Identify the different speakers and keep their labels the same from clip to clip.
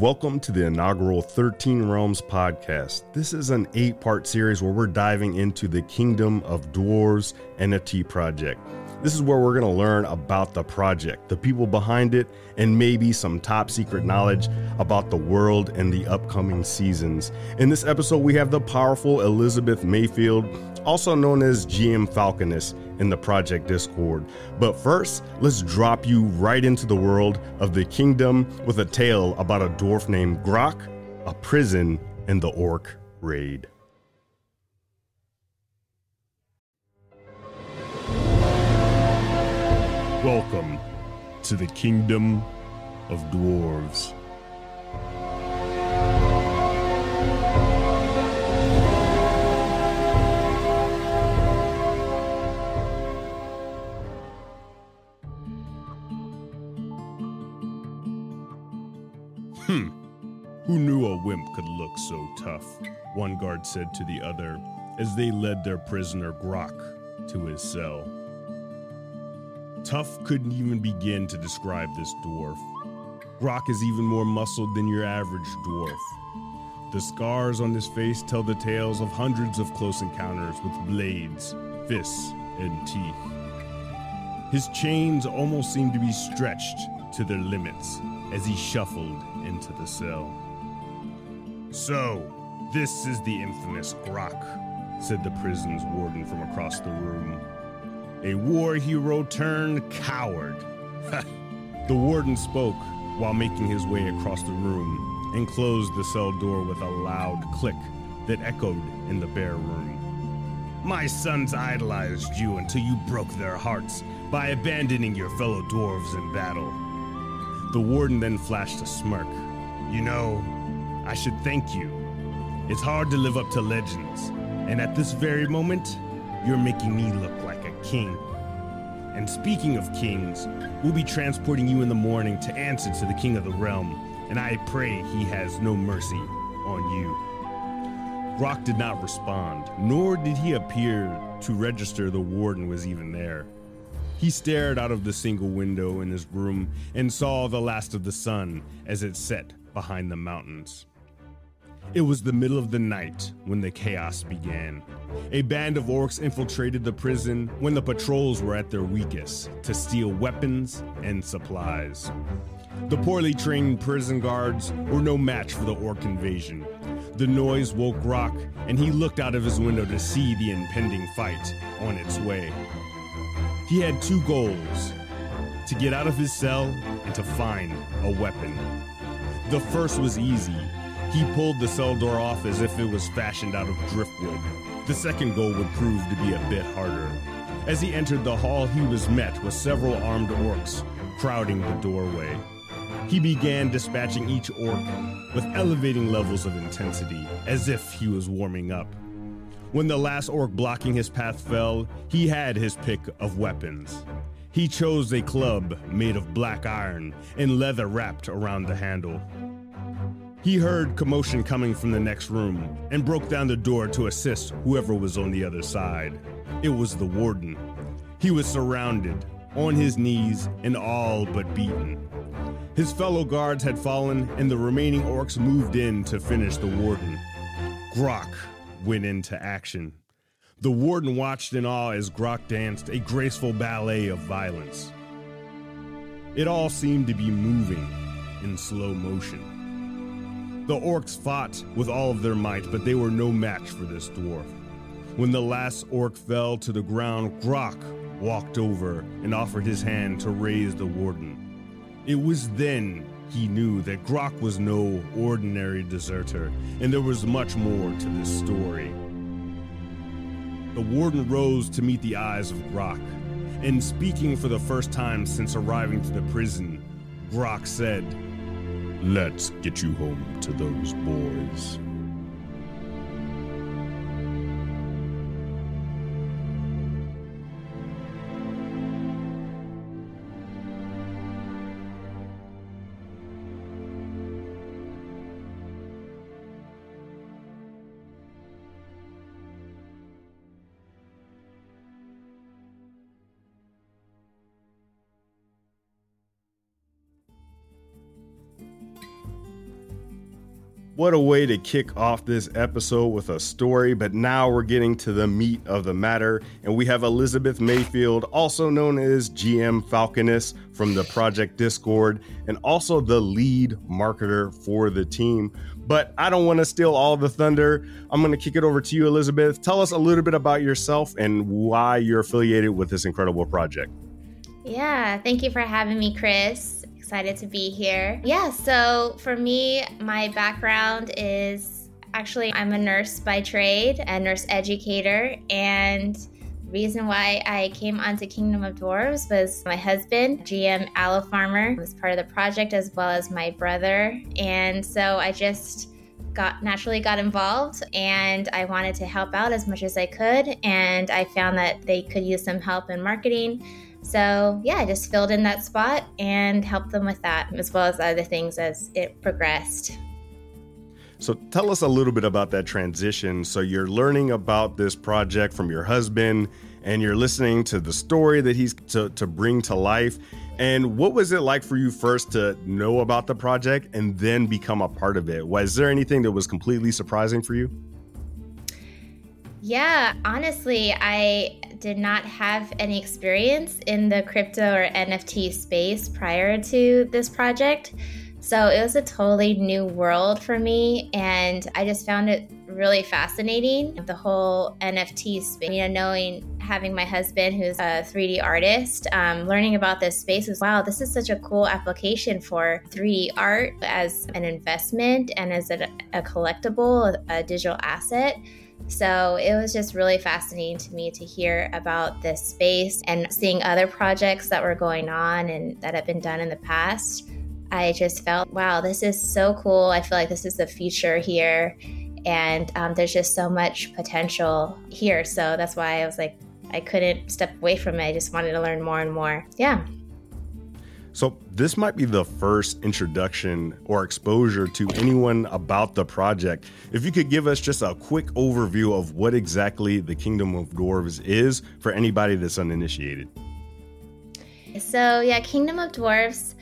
Speaker 1: Welcome to the inaugural 13 Realms podcast. This is an eight part series where we're diving into the Kingdom of Dwarves NFT project. This is where we're going to learn about the project, the people behind it, and maybe some top secret knowledge about the world and the upcoming seasons. In this episode, we have the powerful Elizabeth Mayfield, also known as GM Falconess, in the project Discord. But first, let's drop you right into the world of the kingdom with a tale about a dwarf named Grock, a prison, and the orc raid. Welcome to the kingdom of dwarves. Look so tough? One guard said to the other as they led their prisoner Grock to his cell. Tough couldn't even begin to describe this dwarf. Grock is even more muscled than your average dwarf. The scars on his face tell the tales of hundreds of close encounters with blades, fists, and teeth. His chains almost seemed to be stretched to their limits as he shuffled into the cell. So, this is the infamous Grock, said the prison's warden from across the room. A war hero turned coward. the warden spoke while making his way across the room and closed the cell door with a loud click that echoed in the bare room. My sons idolized you until you broke their hearts by abandoning your fellow dwarves in battle. The warden then flashed a smirk. You know, I should thank you. It's hard to live up to legends, and at this very moment, you're making me look like a king. And speaking of kings, we'll be transporting you in the morning to answer to the king of the realm, and I pray he has no mercy on you. Grock did not respond, nor did he appear to register the warden was even there. He stared out of the single window in his room and saw the last of the sun as it set behind the mountains. It was the middle of the night when the chaos began. A band of orcs infiltrated the prison when the patrols were at their weakest to steal weapons and supplies. The poorly trained prison guards were no match for the orc invasion. The noise woke Grock, and he looked out of his window to see the impending fight on its way. He had two goals to get out of his cell and to find a weapon. The first was easy. He pulled the cell door off as if it was fashioned out of driftwood. The second goal would prove to be a bit harder. As he entered the hall, he was met with several armed orcs crowding the doorway. He began dispatching each orc with elevating levels of intensity, as if he was warming up. When the last orc blocking his path fell, he had his pick of weapons. He chose a club made of black iron and leather wrapped around the handle. He heard commotion coming from the next room and broke down the door to assist whoever was on the other side. It was the warden. He was surrounded, on his knees, and all but beaten. His fellow guards had fallen, and the remaining orcs moved in to finish the warden. Grock went into action. The warden watched in awe as Grock danced a graceful ballet of violence. It all seemed to be moving in slow motion. The orcs fought with all of their might, but they were no match for this dwarf. When the last orc fell to the ground, Grock walked over and offered his hand to raise the warden. It was then he knew that Grock was no ordinary deserter, and there was much more to this story. The warden rose to meet the eyes of Grock, and speaking for the first time since arriving to the prison, Grock said, Let's get you home to those boys. What a way to kick off this episode with a story, but now we're getting to the meat of the matter. And we have Elizabeth Mayfield, also known as GM Falconess from the Project Discord, and also the lead marketer for the team. But I don't want to steal all the thunder. I'm going to kick it over to you, Elizabeth. Tell us a little bit about yourself and why you're affiliated with this incredible project.
Speaker 2: Yeah, thank you for having me, Chris excited to be here. Yeah, so for me, my background is actually I'm a nurse by trade, a nurse educator, and reason why I came onto Kingdom of Dwarves was my husband, GM Aloe Farmer, was part of the project as well as my brother. And so I just got naturally got involved and I wanted to help out as much as I could. And I found that they could use some help in marketing. So, yeah, I just filled in that spot and helped them with that, as well as other things as it progressed.
Speaker 1: So, tell us a little bit about that transition. So, you're learning about this project from your husband, and you're listening to the story that he's to, to bring to life. And what was it like for you first to know about the project and then become a part of it? Was there anything that was completely surprising for you?
Speaker 2: Yeah, honestly, I did not have any experience in the crypto or NFT space prior to this project. So it was a totally new world for me, and I just found it really fascinating. The whole NFT space, you know, knowing having my husband who's a 3D artist, um, learning about this space was wow, this is such a cool application for 3D art as an investment and as a, a collectible, a digital asset. So it was just really fascinating to me to hear about this space and seeing other projects that were going on and that have been done in the past. I just felt, wow, this is so cool. I feel like this is the future here. And um, there's just so much potential here. So that's why I was like, I couldn't step away from it. I just wanted to learn more and more. Yeah.
Speaker 1: So, this might be the first introduction or exposure to anyone about the project. If you could give us just a quick overview of what exactly the Kingdom of Dwarves is for anybody that's uninitiated.
Speaker 2: So, yeah, Kingdom of Dwarves,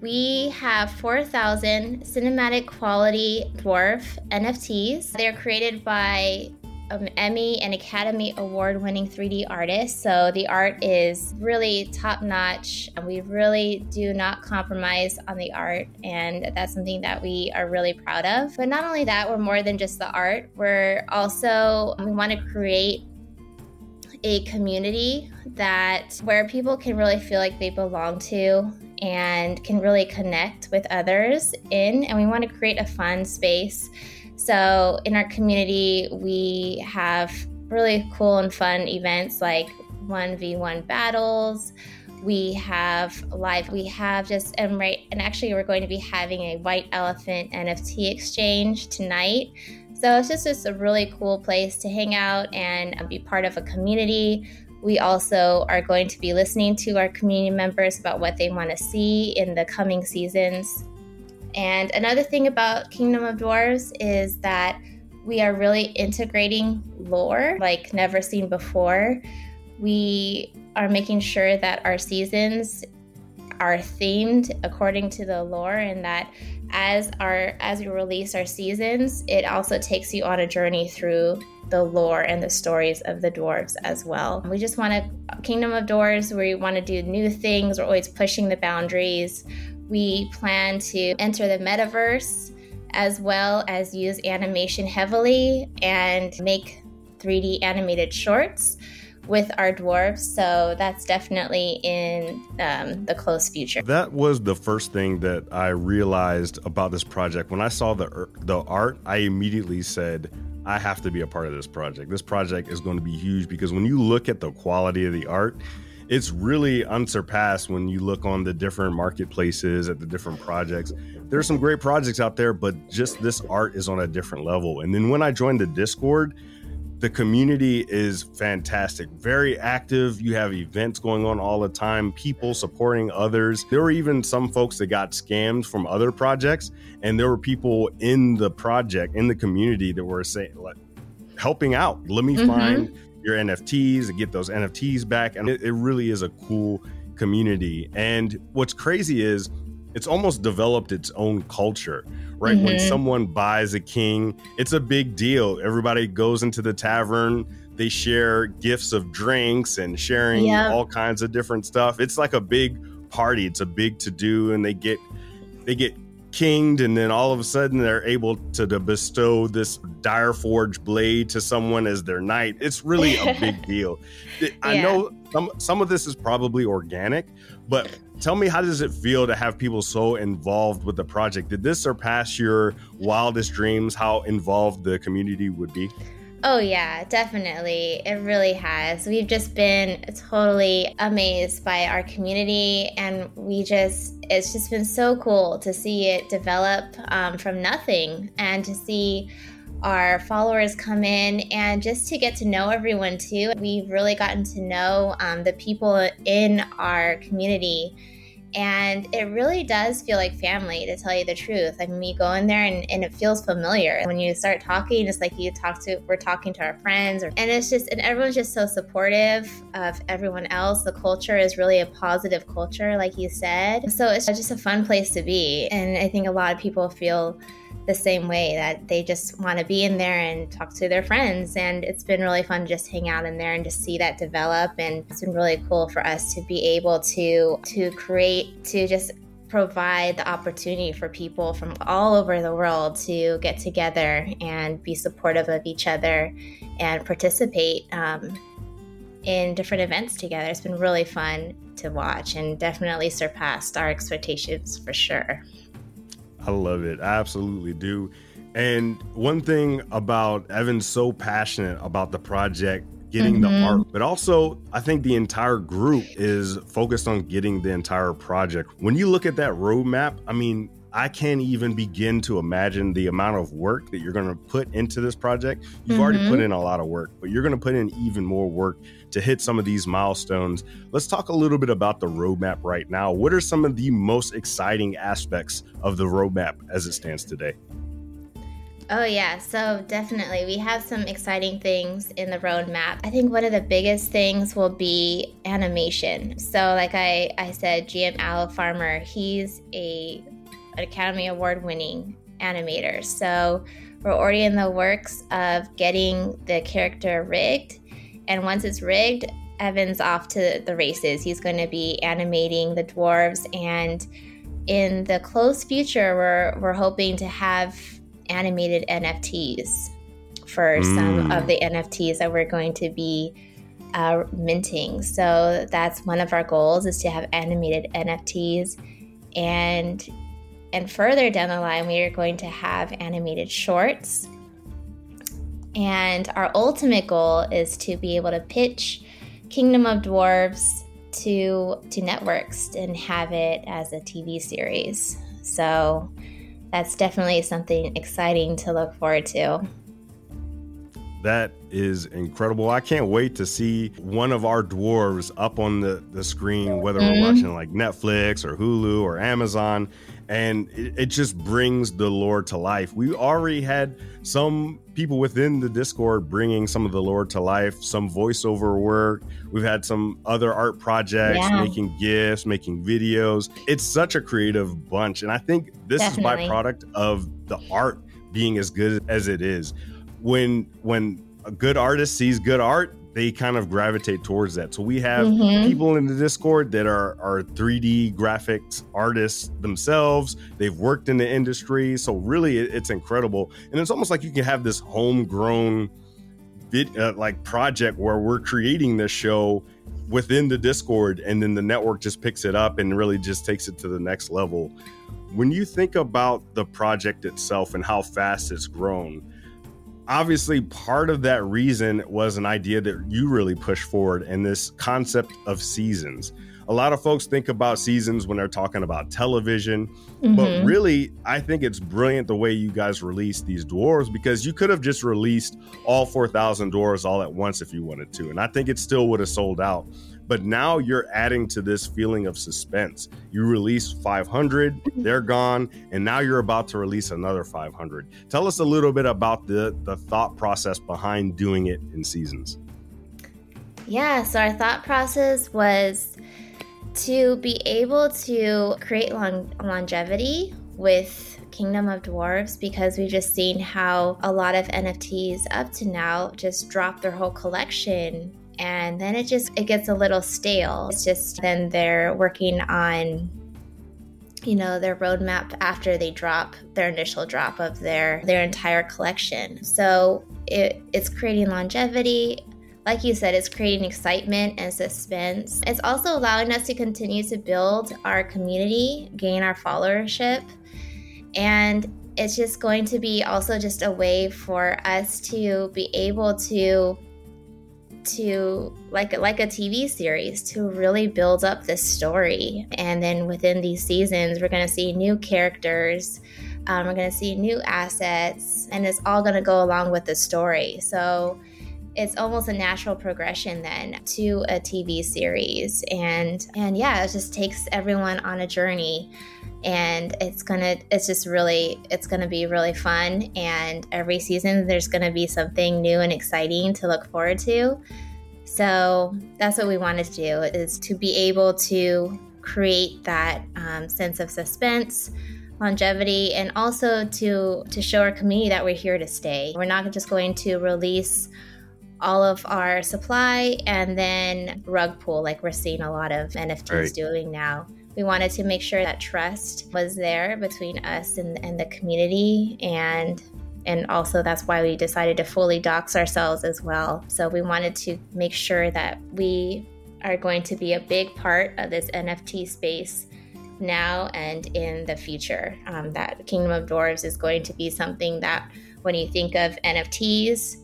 Speaker 2: we have 4,000 cinematic quality dwarf NFTs. They're created by um, Emmy and Academy Award winning 3D artist. So the art is really top notch. And we really do not compromise on the art, and that's something that we are really proud of. But not only that, we're more than just the art, we're also, we want to create a community that where people can really feel like they belong to and can really connect with others in and we want to create a fun space so in our community, we have really cool and fun events like 1v1 battles. We have live, we have just, and right, and actually, we're going to be having a white elephant NFT exchange tonight. So it's just, just a really cool place to hang out and um, be part of a community. We also are going to be listening to our community members about what they want to see in the coming seasons and another thing about Kingdom of Dwarves is that we are really integrating lore like never seen before. We are making sure that our seasons are themed according to the lore and that as our as we release our seasons, it also takes you on a journey through the lore and the stories of the dwarves as well. We just want to Kingdom of Dwarves, where we want to do new things. We're always pushing the boundaries. We plan to enter the metaverse as well as use animation heavily and make 3D animated shorts with our dwarves. So that's definitely in um, the close future.
Speaker 1: That was the first thing that I realized about this project. When I saw the the art, I immediately said, I have to be a part of this project. This project is going to be huge because when you look at the quality of the art, it's really unsurpassed when you look on the different marketplaces at the different projects. There's some great projects out there, but just this art is on a different level. And then when I joined the Discord, the community is fantastic, very active. You have events going on all the time, people supporting others. There were even some folks that got scammed from other projects, and there were people in the project, in the community, that were saying, like, helping out. Let me mm-hmm. find your NFTs and get those NFTs back. And it, it really is a cool community. And what's crazy is it's almost developed its own culture, right? Mm-hmm. When someone buys a king, it's a big deal. Everybody goes into the tavern, they share gifts of drinks and sharing yep. all kinds of different stuff. It's like a big party. It's a big to do, and they get they get kinged, and then all of a sudden they're able to, to bestow this dire forge blade to someone as their knight. It's really a big deal. I yeah. know some some of this is probably organic, but tell me how does it feel to have people so involved with the project? Did this surpass your wildest dreams? How involved the community would be?
Speaker 2: Oh, yeah, definitely. It really has. We've just been totally amazed by our community, and we just, it's just been so cool to see it develop um, from nothing and to see our followers come in and just to get to know everyone too. We've really gotten to know um, the people in our community and it really does feel like family, to tell you the truth. I mean, you go in there and, and it feels familiar. When you start talking, it's like you talk to, we're talking to our friends, or, and it's just, and everyone's just so supportive of everyone else. The culture is really a positive culture, like you said. So it's just a fun place to be. And I think a lot of people feel the same way that they just want to be in there and talk to their friends. And it's been really fun to just hang out in there and just see that develop. And it's been really cool for us to be able to to create to just provide the opportunity for people from all over the world to get together and be supportive of each other and participate um, in different events together. It's been really fun to watch and definitely surpassed our expectations for sure.
Speaker 1: I love it. I absolutely do. And one thing about Evan's so passionate about the project, getting mm-hmm. the art, but also I think the entire group is focused on getting the entire project. When you look at that roadmap, I mean, I can't even begin to imagine the amount of work that you're going to put into this project. You've mm-hmm. already put mm-hmm. in a lot of work, but you're going to put in even more work to hit some of these milestones. Let's talk a little bit about the roadmap right now. What are some of the most exciting aspects of the roadmap as it stands today?
Speaker 2: Oh, yeah. So, definitely, we have some exciting things in the roadmap. I think one of the biggest things will be animation. So, like I, I said, GM Al Farmer, he's a Academy Award winning animator. So we're already in the works of getting the character rigged. And once it's rigged, Evan's off to the races. He's going to be animating the dwarves. And in the close future, we're, we're hoping to have animated NFTs for mm. some of the NFTs that we're going to be uh, minting. So that's one of our goals is to have animated NFTs. And and further down the line, we are going to have animated shorts. And our ultimate goal is to be able to pitch Kingdom of Dwarves to to networks and have it as a TV series. So that's definitely something exciting to look forward to.
Speaker 1: That is incredible. I can't wait to see one of our dwarves up on the, the screen, whether mm-hmm. we're watching like Netflix or Hulu or Amazon and it, it, just brings the lore to life. We already had some people within the Discord bringing some of the lore to life, some voiceover work. We've had some other art projects, yeah. making gifts, making videos. It's such a creative bunch, and I think this Definitely. is byproduct of the art being as good as it is. When when a good artist sees good art, they kind of gravitate towards that. So we have mm-hmm. people in the Discord that are are 3D graphics artists themselves. They've worked in the industry, so really it's incredible. And it's almost like you can have this homegrown vid, uh, like project where we're creating this show within the Discord, and then the network just picks it up and really just takes it to the next level. When you think about the project itself and how fast it's grown obviously part of that reason was an idea that you really pushed forward and this concept of seasons a lot of folks think about seasons when they're talking about television mm-hmm. but really i think it's brilliant the way you guys released these dwarves because you could have just released all 4000 dwarves all at once if you wanted to and i think it still would have sold out but now you're adding to this feeling of suspense. You release 500, they're gone, and now you're about to release another 500. Tell us a little bit about the, the thought process behind doing it in seasons.
Speaker 2: Yeah, so our thought process was to be able to create long- longevity with Kingdom of Dwarves because we've just seen how a lot of NFTs up to now just drop their whole collection and then it just it gets a little stale. It's just then they're working on you know their roadmap after they drop their initial drop of their their entire collection. So it, it's creating longevity like you said, it's creating excitement and suspense. It's also allowing us to continue to build our community, gain our followership, and it's just going to be also just a way for us to be able to to like like a TV series to really build up this story. And then within these seasons, we're going to see new characters. Um, we're going to see new assets, and it's all going to go along with the story. So it's almost a natural progression then to a TV series. And and yeah, it just takes everyone on a journey and it's gonna it's just really it's gonna be really fun. And every season there's gonna be something new and exciting to look forward to. So that's what we wanted to do is to be able to create that um, sense of suspense longevity and also to to show our community that we're here to stay. We're not just going to release all of our supply and then rug pull like we're seeing a lot of nfts right. doing now we wanted to make sure that trust was there between us and, and the community and and also that's why we decided to fully dox ourselves as well. So we wanted to make sure that we are going to be a big part of this nft space now and in the future. Um, that kingdom of dwarves is going to be something that when you think of nfts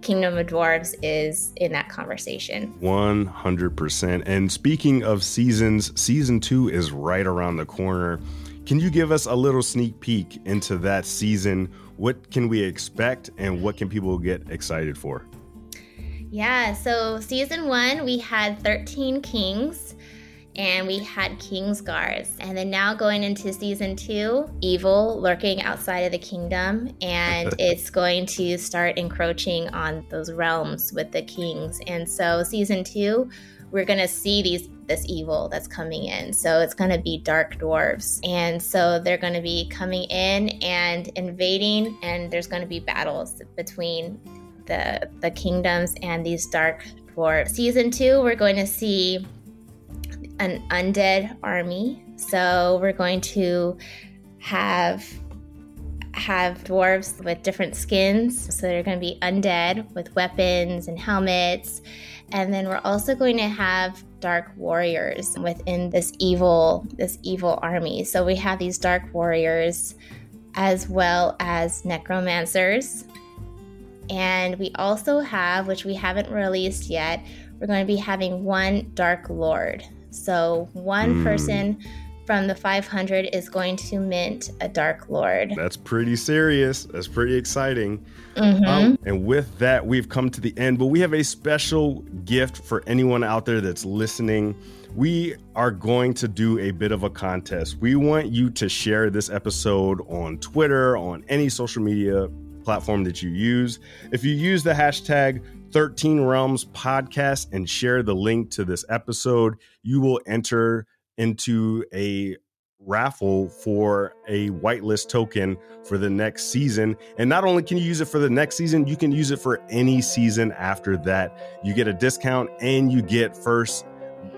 Speaker 2: Kingdom of Dwarves is in that conversation.
Speaker 1: 100%. And speaking of seasons, season two is right around the corner. Can you give us a little sneak peek into that season? What can we expect and what can people get excited for?
Speaker 2: Yeah, so season one, we had 13 kings and we had King's Guards. And then now going into season two, evil lurking outside of the kingdom, and it's going to start encroaching on those realms with the kings. And so season two, we're gonna see these this evil that's coming in. So it's gonna be dark dwarves. And so they're gonna be coming in and invading, and there's gonna be battles between the the kingdoms and these dark dwarves. Season two, we're going to see an undead army. So we're going to have have dwarves with different skins. So they're going to be undead with weapons and helmets. And then we're also going to have dark warriors within this evil this evil army. So we have these dark warriors as well as necromancers. And we also have, which we haven't released yet, we're going to be having one dark lord. So one mm. person from the 500 is going to mint a Dark Lord.
Speaker 1: That's pretty serious. That's pretty exciting. Mm-hmm. Um, and with that, we've come to the end, but we have a special gift for anyone out there that's listening. We are going to do a bit of a contest. We want you to share this episode on Twitter, on any social media platform that you use. If you use the hashtag 13 Realms podcast and share the link to this episode, you will enter into a raffle for a whitelist token for the next season. And not only can you use it for the next season, you can use it for any season after that. You get a discount and you get first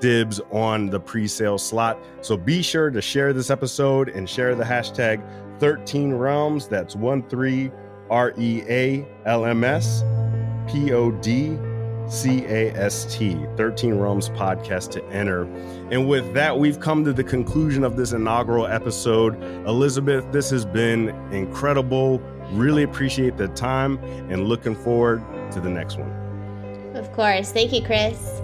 Speaker 1: dibs on the pre-sale slot. So be sure to share this episode and share the hashtag 13 realms. That's 13 R E A L M S P O D C A S T, 13 Realms podcast to enter. And with that, we've come to the conclusion of this inaugural episode. Elizabeth, this has been incredible. Really appreciate the time and looking forward to the next one.
Speaker 2: Of course. Thank you, Chris.